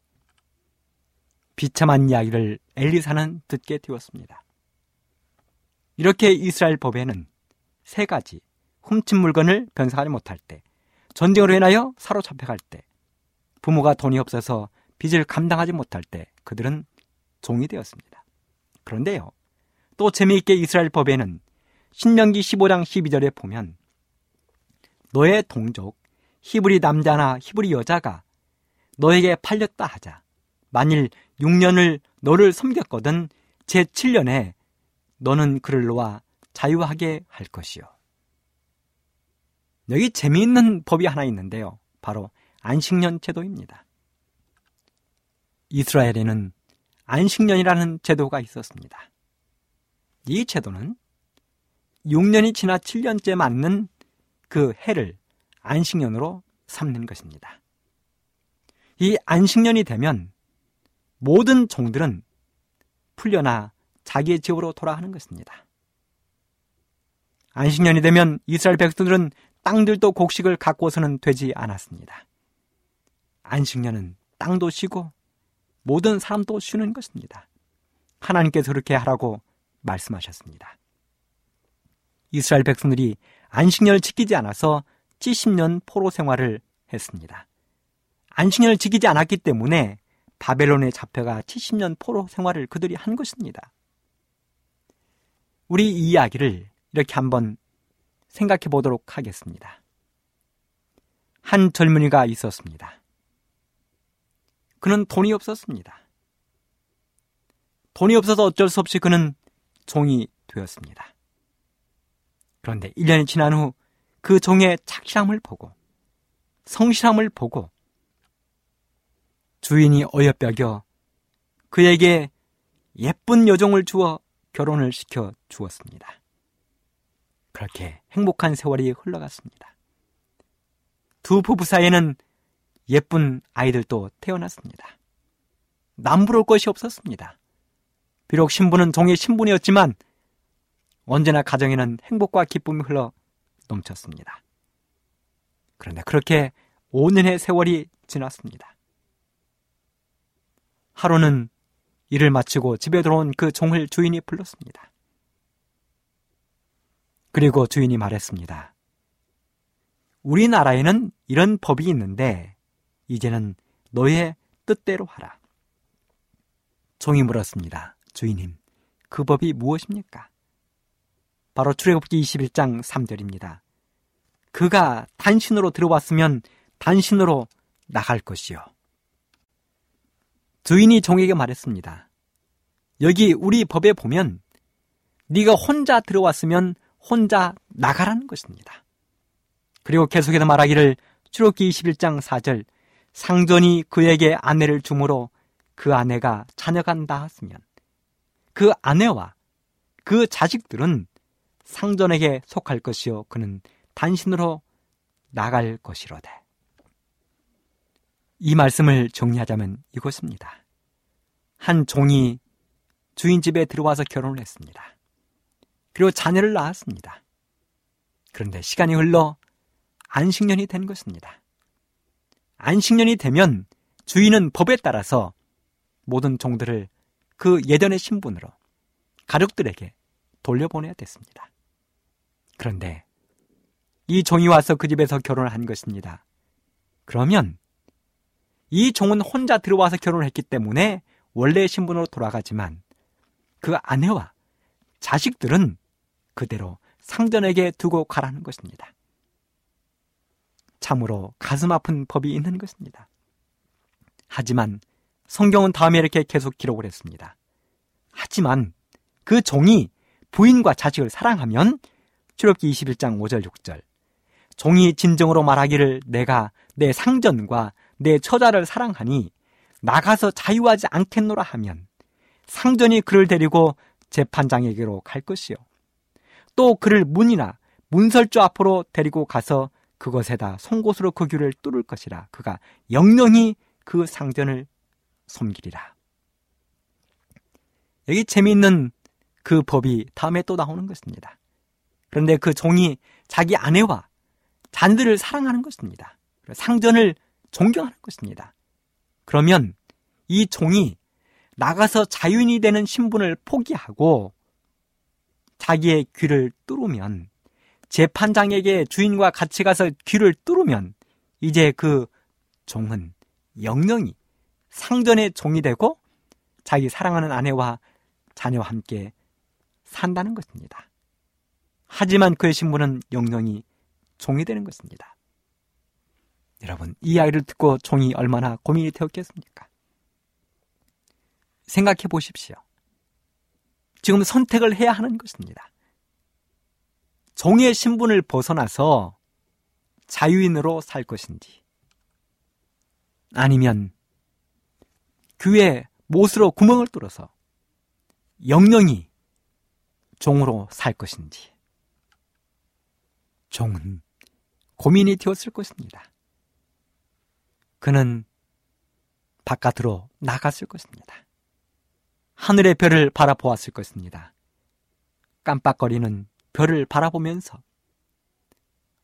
비참한 이야기를 엘리사는 듣게 되었습니다. 이렇게 이스라엘 법에는 세 가지 훔친 물건을 변상하지 못할 때, 전쟁으로 인하여 사로잡혀갈 때, 부모가 돈이 없어서 빚을 감당하지 못할 때 그들은 종이 되었습니다. 그런데요, 또 재미있게 이스라엘 법에는 신명기 15장 12절에 보면 너의 동족 히브리 남자나 히브리 여자가 너에게 팔렸다 하자. 만일 6년을 너를 섬겼거든 제 7년에 너는 그를 놓아 자유하게 할 것이요. 여기 재미있는 법이 하나 있는데요. 바로 안식년 제도입니다. 이스라엘에는 안식년이라는 제도가 있었습니다. 이 제도는 6년이 지나 7년째 맞는 그 해를 안식년으로 삼는 것입니다. 이 안식년이 되면 모든 종들은 풀려나 자기의 집으로 돌아가는 것입니다. 안식년이 되면 이스라엘 백성들은 땅들도 곡식을 갖고서는 되지 않았습니다. 안식년은 땅도 쉬고 모든 사람도 쉬는 것입니다. 하나님께서 그렇게 하라고 말씀하셨습니다. 이스라엘 백성들이 안식년을 지키지 않아서 70년 포로 생활을 했습니다. 안식년을 지키지 않았기 때문에 바벨론에 잡혀가 70년 포로 생활을 그들이 한 것입니다. 우리 이 이야기를 이렇게 한번 생각해 보도록 하겠습니다. 한 젊은이가 있었습니다. 그는 돈이 없었습니다. 돈이 없어서 어쩔 수 없이 그는 종이 되었습니다. 그런데 1년이 지난 후 그 종의 착실함을 보고 성실함을 보고 주인이 어여뼈겨 그에게 예쁜 여종을 주어 결혼을 시켜 주었습니다. 그렇게 행복한 세월이 흘러갔습니다. 두 부부 사이에는 예쁜 아이들도 태어났습니다. 남부러울 것이 없었습니다. 비록 신부는 종의 신분이었지만 언제나 가정에는 행복과 기쁨이 흘러 넘쳤습니다. 그런데 그렇게 5년의 세월이 지났습니다. 하루는 일을 마치고 집에 들어온 그 종을 주인이 불렀습니다. 그리고 주인이 말했습니다. 우리나라에는 이런 법이 있는데 이제는 너의 뜻대로 하라. 종이 물었습니다. 주인님, 그 법이 무엇입니까? 바로 출애굽기 21장 3절입니다. 그가 단신으로 들어왔으면 단신으로 나갈 것이요. 주인이 종에게 말했습니다. 여기 우리 법에 보면 네가 혼자 들어왔으면 혼자 나가라는 것입니다. 그리고 계속해서 말하기를 출애굽기 21장 4절 상전이 그에게 아내를 주므로 그 아내가 자녀가 낳았으면 그 아내와 그 자식들은 상전에게 속할 것이요 그는 단신으로 나갈 것이로되 이 말씀을 정리하자면 이것입니다. 한 종이 주인 집에 들어와서 결혼을 했습니다. 그리고 자녀를 낳았습니다. 그런데 시간이 흘러 안식년이 된 것입니다. 안식년이 되면 주인은 법에 따라서 모든 종들을 그 예전의 신분으로 가족들에게 돌려보내야 됐습니다. 그런데 이 종이 와서 그 집에서 결혼을 한 것입니다. 그러면 이 종은 혼자 들어와서 결혼을 했기 때문에 원래의 신분으로 돌아가지만 그 아내와 자식들은 그대로 상전에게 두고 가라는 것입니다. 참으로 가슴 아픈 법이 있는 것입니다. 하지만 성경은 다음에 이렇게 계속 기록을 했습니다. 하지만 그 종이 부인과 자식을 사랑하면 출애굽기 21장 5절 6절 종이 진정으로 말하기를 내가 내 상전과 내 처자를 사랑하니 나가서 자유하지 않겠노라 하면 상전이 그를 데리고 재판장에게로 갈 것이요. 또 그를 문이나 문설주 앞으로 데리고 가서 그것에다 송곳으로 그 귀를 뚫을 것이라. 그가 영영히 그 상전을 섬기리라. 여기 재미있는 그 법이 다음에 또 나오는 것입니다. 그런데 그 종이 자기 아내와 잔들을 사랑하는 것입니다. 상전을 존경하는 것입니다. 그러면 이 종이 나가서 자유인이 되는 신분을 포기하고 자기의 귀를 뚫으면 재판장에게 주인과 같이 가서 귀를 뚫으면 이제 그 종은 영영이 상전의 종이 되고 자기 사랑하는 아내와 자녀와 함께 산다는 것입니다. 하지만 그의 신분은 영영이 종이 되는 것입니다. 여러분, 이 아이를 듣고 종이 얼마나 고민이 되었겠습니까? 생각해 보십시오. 지금 선택을 해야 하는 것입니다. 종의 신분을 벗어나서 자유인으로 살 것인지, 아니면 귀에 못으로 구멍을 뚫어서 영영이 종으로 살 것인지, 종은 고민이 되었을 것입니다. 그는 바깥으로 나갔을 것입니다. 하늘의 별을 바라보았을 것입니다. 깜빡거리는 별을 바라보면서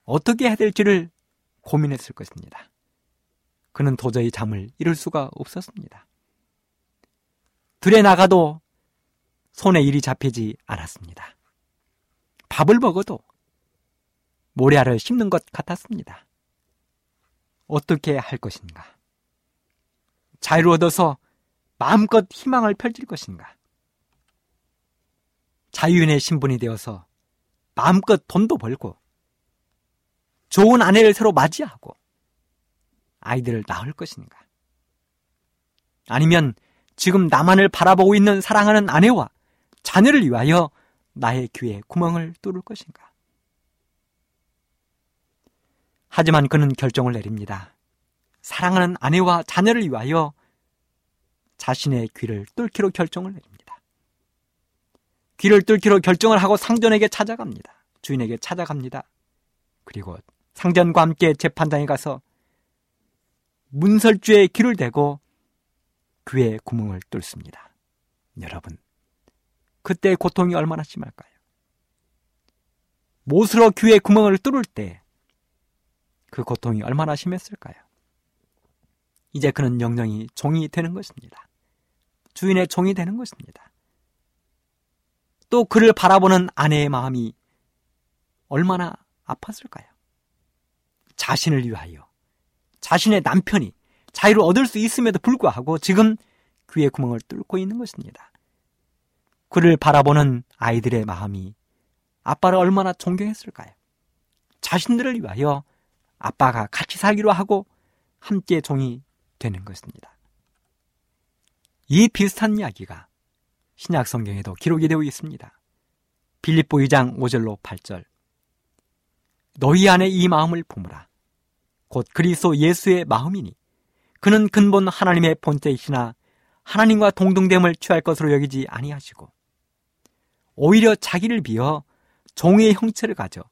어떻게 해야 될지를 고민했을 것입니다. 그는 도저히 잠을 이룰 수가 없었습니다. 들에 나가도 손에 일이 잡히지 않았습니다. 밥을 먹어도 모래알을 씹는 것 같았습니다. 어떻게 할 것인가? 자유를 얻어서 마음껏 희망을 펼칠 것인가? 자유인의 신분이 되어서 마음껏 돈도 벌고 좋은 아내를 새로 맞이하고 아이들을 낳을 것인가? 아니면 지금 나만을 바라보고 있는 사랑하는 아내와 자녀를 위하여 나의 귀에 구멍을 뚫을 것인가? 하지만 그는 결정을 내립니다. 사랑하는 아내와 자녀를 위하여 자신의 귀를 뚫기로 결정을 내립니다. 귀를 뚫기로 결정을 하고 상전에게 찾아갑니다. 주인에게 찾아갑니다. 그리고 상전과 함께 재판장에 가서 문설주에 귀를 대고 귀에 구멍을 뚫습니다. 여러분, 그때 고통이 얼마나 심할까요? 못으로 귀에 구멍을 뚫을 때 그 고통이 얼마나 심했을까요? 이제 그는 영영이 종이 되는 것입니다. 주인의 종이 되는 것입니다. 또 그를 바라보는 아내의 마음이 얼마나 아팠을까요? 자신을 위하여 자신의 남편이 자유를 얻을 수 있음에도 불구하고 지금 귀의 구멍을 뚫고 있는 것입니다. 그를 바라보는 아이들의 마음이 아빠를 얼마나 존경했을까요? 자신들을 위하여 아빠가 같이 살기로 하고 함께 종이 되는 것입니다. 이 비슷한 이야기가 신약 성경에도 기록이 되어 있습니다. 빌립보 2장 5절로 8절. 너희 안에 이 마음을 품으라. 곧 그리스도 예수의 마음이니 그는 근본 하나님의 본체이시나 하나님과 동등됨을 취할 것으로 여기지 아니하시고 오히려 자기를 비어 종의 형체를 가져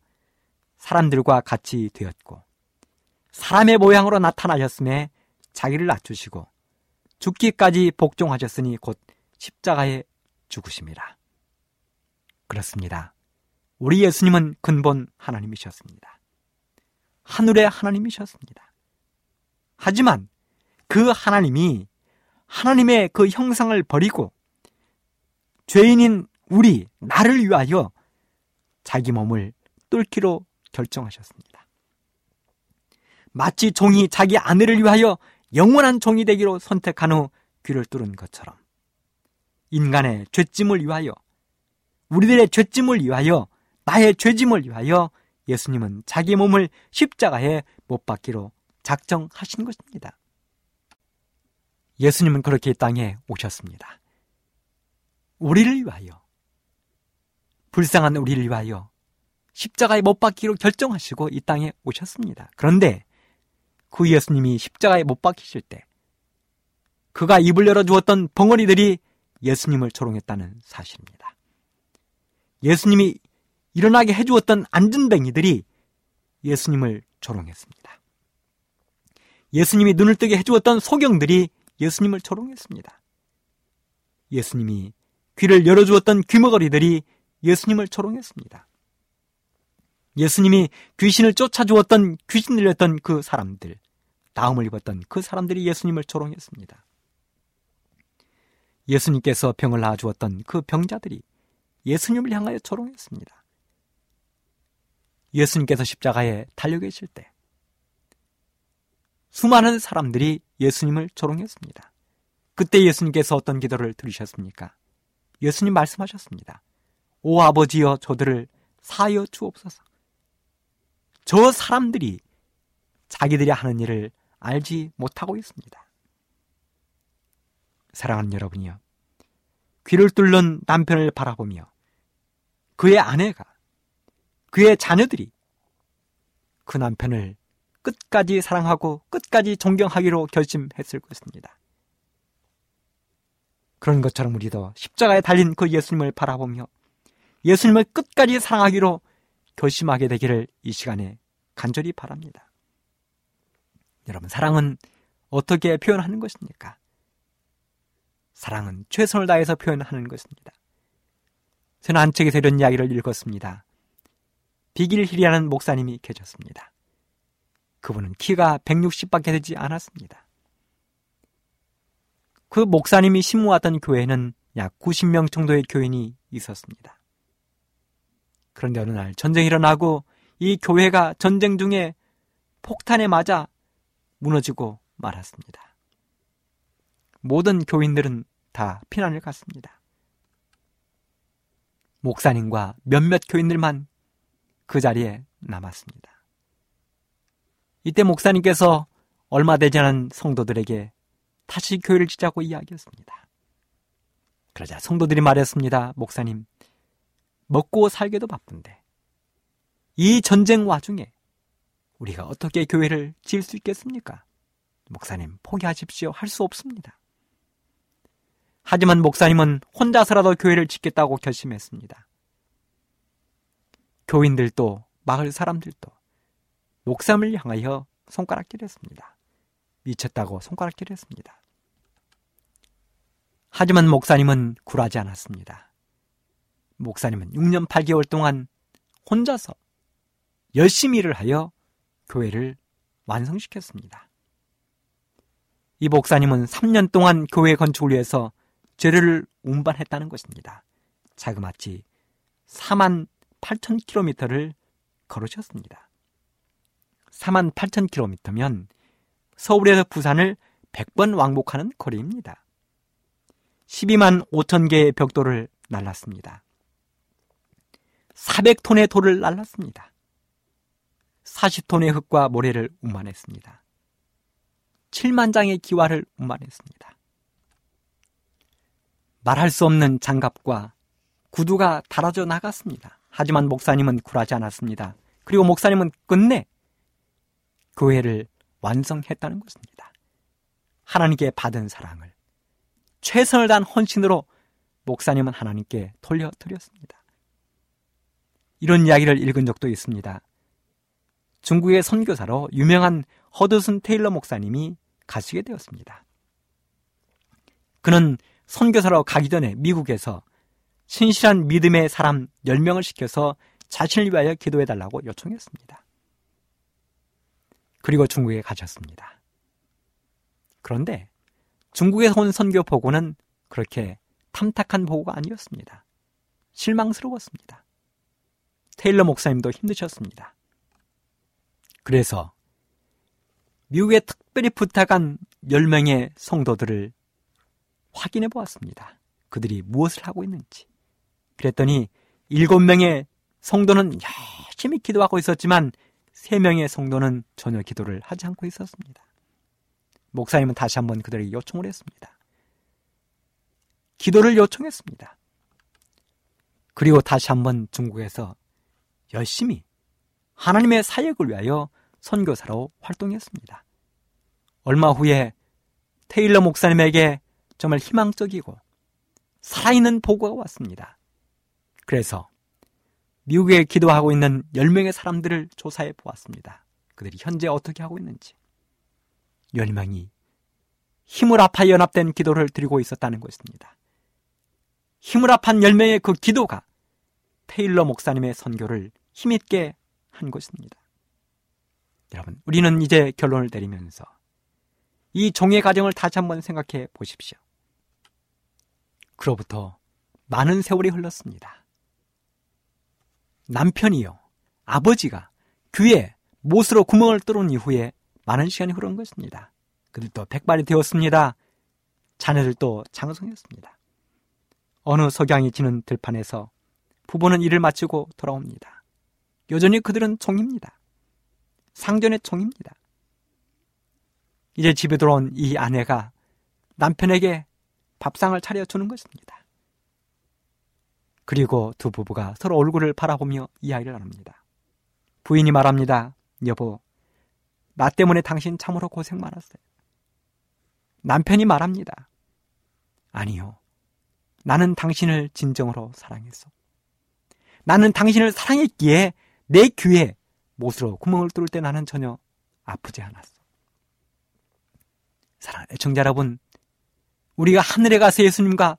사람들과 같이 되었고 사람의 모양으로 나타나셨음에 자기를 낮추시고 죽기까지 복종하셨으니 곧 십자가에 죽으심이라. 그렇습니다. 우리 예수님은 근본 하나님이셨습니다. 하늘의 하나님이셨습니다. 하지만 그 하나님이 하나님의 그 형상을 버리고 죄인인 우리, 나를 위하여 자기 몸을 뚫기로 결정하셨습니다. 마치 종이 자기 아내를 위하여 영원한 종이 되기로 선택한 후 귀를 뚫은 것처럼 인간의 죄짐을 위하여 우리들의 죄짐을 위하여 나의 죄짐을 위하여 예수님은 자기 몸을 십자가에 못 박기로 작정하신 것입니다. 예수님은 그렇게 이 땅에 오셨습니다. 우리를 위하여 불쌍한 우리를 위하여 십자가에 못 박기로 결정하시고 이 땅에 오셨습니다. 그런데 그 예수님이 십자가에 못 박히실 때 그가 입을 열어주었던 벙어리들이 예수님을 조롱했다는 사실입니다. 예수님이 일어나게 해주었던 안전뱅이들이 예수님을 조롱했습니다. 예수님이 눈을 뜨게 해주었던 소경들이 예수님을 조롱했습니다. 예수님이 귀를 열어주었던 귀머거리들이 예수님을 조롱했습니다. 예수님이 귀신을 쫓아주었던 귀신 들렸던 그 사람들, 다음을 입었던 그 사람들이 예수님을 조롱했습니다. 예수님께서 병을 낳아주었던 그 병자들이 예수님을 향하여 조롱했습니다. 예수님께서 십자가에 달려 계실 때 수많은 사람들이 예수님을 조롱했습니다. 그때 예수님께서 어떤 기도를 들으셨습니까? 예수님 말씀하셨습니다. 오 아버지여 저들을 사여 주옵소서. 저 사람들이 자기들이 하는 일을 알지 못하고 있습니다. 사랑하는 여러분이요. 귀를 뚫는 남편을 바라보며 그의 아내가 그의 자녀들이 그 남편을 끝까지 사랑하고 끝까지 존경하기로 결심했을 것입니다. 그런 것처럼 우리도 십자가에 달린 그 예수님을 바라보며 예수님을 끝까지 사랑하기로 결심하게 되기를 이 시간에 간절히 바랍니다. 여러분, 사랑은 어떻게 표현하는 것입니까? 사랑은 최선을 다해서 표현하는 것입니다. 저는 한 책에서 이런 이야기를 읽었습니다. 비길 힐이라는 목사님이 계셨습니다. 그분은 키가 160밖에 되지 않았습니다. 그 목사님이 심무하던 교회는 약 90명 정도의 교인이 있었습니다. 그런데 어느 날 전쟁이 일어나고 이 교회가 전쟁 중에 폭탄에 맞아 무너지고 말았습니다. 모든 교인들은 다 피난을 갔습니다. 목사님과 몇몇 교인들만 그 자리에 남았습니다. 이때 목사님께서 얼마 되지 않은 성도들에게 다시 교회를 지자고 이야기했습니다. 그러자 성도들이 말했습니다. 목사님, 먹고 살기도 바쁜데 이 전쟁 와중에 우리가 어떻게 교회를 지을 수 있겠습니까? 목사님, 포기하십시오. 할 수 없습니다. 하지만 목사님은 혼자서라도 교회를 짓겠다고 결심했습니다. 교인들도 마을 사람들도 목사님을 향하여 손가락질했습니다. 미쳤다고 손가락질했습니다. 하지만 목사님은 굴하지 않았습니다. 목사님은 6년 8개월 동안 혼자서 열심히 일을 하여 교회를 완성시켰습니다. 이 목사님은 3년 동안 교회 건축을 위해서 죄를 운반했다는 것입니다. 자그마치 4만 8천 킬로미터를 걸으셨습니다. 4만 8천 킬로미터면 서울에서 부산을 100번 왕복하는 거리입니다. 12만 5천 개의 벽돌을 날랐습니다. 400톤의 돌을 날랐습니다. 40톤의 흙과 모래를 운반했습니다. 7만 장의 기와를 운반했습니다. 말할 수 없는 장갑과 구두가 달아져 나갔습니다. 하지만 목사님은 굴하지 않았습니다. 그리고 목사님은 끝내 교회를 완성했다는 것입니다. 하나님께 받은 사랑을 최선을 다한 헌신으로 목사님은 하나님께 돌려드렸습니다. 이런 이야기를 읽은 적도 있습니다. 중국의 선교사로 유명한 허드슨 테일러 목사님이 가시게 되었습니다. 그는 선교사로 가기 전에 미국에서 신실한 믿음의 사람 10명을 시켜서 자신을 위하여 기도해 달라고 요청했습니다. 그리고 중국에 가셨습니다. 그런데 중국에서 온 선교 보고는 그렇게 탐탁한 보고가 아니었습니다. 실망스러웠습니다. 테일러 목사님도 힘드셨습니다. 그래서 미국에 특별히 부탁한 10명의 성도들을 확인해 보았습니다. 그들이 무엇을 하고 있는지. 그랬더니 7명의 성도는 열심히 기도하고 있었지만 3명의 성도는 전혀 기도를 하지 않고 있었습니다. 목사님은 다시 한번 그들에게 요청을 했습니다. 기도를 요청했습니다. 그리고 다시 한번 중국에서 열심히 하나님의 사역을 위하여 선교사로 활동했습니다. 얼마 후에 테일러 목사님에게 정말 희망적이고 살아있는 보고가 왔습니다. 그래서 미국에 기도하고 있는 10명의 사람들을 조사해 보았습니다. 그들이 현재 어떻게 하고 있는지. 10명이 힘을 합하여 연합된 기도를 드리고 있었다는 것입니다. 힘을 합한 10명의 그 기도가 테일러 목사님의 선교를 힘있게 한 것입니다. 여러분, 우리는 이제 결론을 내리면서 이 종의 가정을 다시 한번 생각해 보십시오. 그로부터 많은 세월이 흘렀습니다. 남편이요, 아버지가 귀에 못으로 구멍을 뚫은 이후에 많은 시간이 흐른 것입니다. 그들도 백발이 되었습니다. 자녀들도 장성했습니다. 어느 석양이 지는 들판에서 부부는 일을 마치고 돌아옵니다. 여전히 그들은 종입니다. 상전의 종입니다. 이제 집에 돌아온 이 아내가 남편에게 밥상을 차려주는 것입니다. 그리고 두 부부가 서로 얼굴을 바라보며 이야기를 나눕니다. 부인이 말합니다. 여보, 나 때문에 당신 참으로 고생 많았어요. 남편이 말합니다. 아니요. 나는 당신을 진정으로 사랑했어. 나는 당신을 사랑했기에 내 귀에 못으로 구멍을 뚫을 때 나는 전혀 아프지 않았어. 사랑하는 애청자 여러분, 우리가 하늘에 가서 예수님과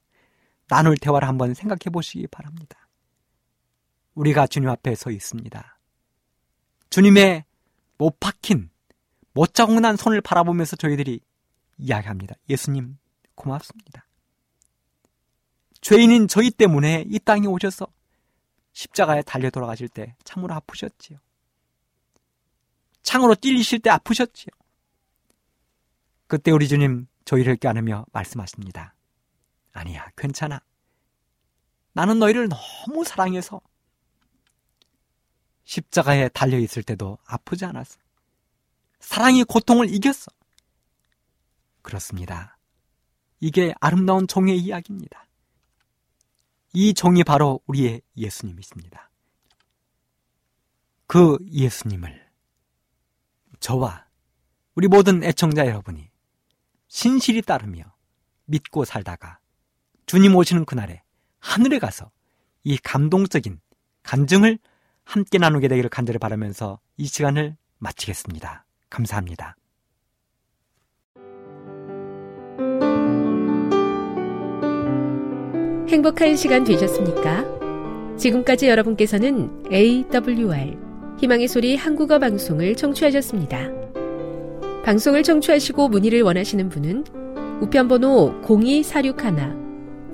나눌 대화를 한번 생각해 보시기 바랍니다. 우리가 주님 앞에 서 있습니다. 주님의 못 박힌, 못 자국 난 손을 바라보면서 저희들이 이야기합니다. 예수님, 고맙습니다. 죄인인 저희 때문에 이 땅에 오셔서 십자가에 달려 돌아가실 때 참으로 아프셨지요. 창으로 찔리실 때 아프셨지요. 그때 우리 주님 저희를 껴안으며 말씀하십니다. 아니야, 괜찮아. 나는 너희를 너무 사랑해서 십자가에 달려 있을 때도 아프지 않았어. 사랑이 고통을 이겼어. 그렇습니다. 이게 아름다운 종의 이야기입니다. 이 종이 바로 우리의 예수님이십니다. 그 예수님을 저와 우리 모든 애청자 여러분이 신실히 따르며 믿고 살다가 주님 오시는 그날에 하늘에 가서 이 감동적인 간증을 함께 나누게 되기를 간절히 바라면서 이 시간을 마치겠습니다. 감사합니다. 행복한 시간 되셨습니까? 지금까지 여러분께서는 AWR 희망의 소리 한국어 방송을 청취하셨습니다. 방송을 청취하시고 문의를 원하시는 분은 우편번호 02461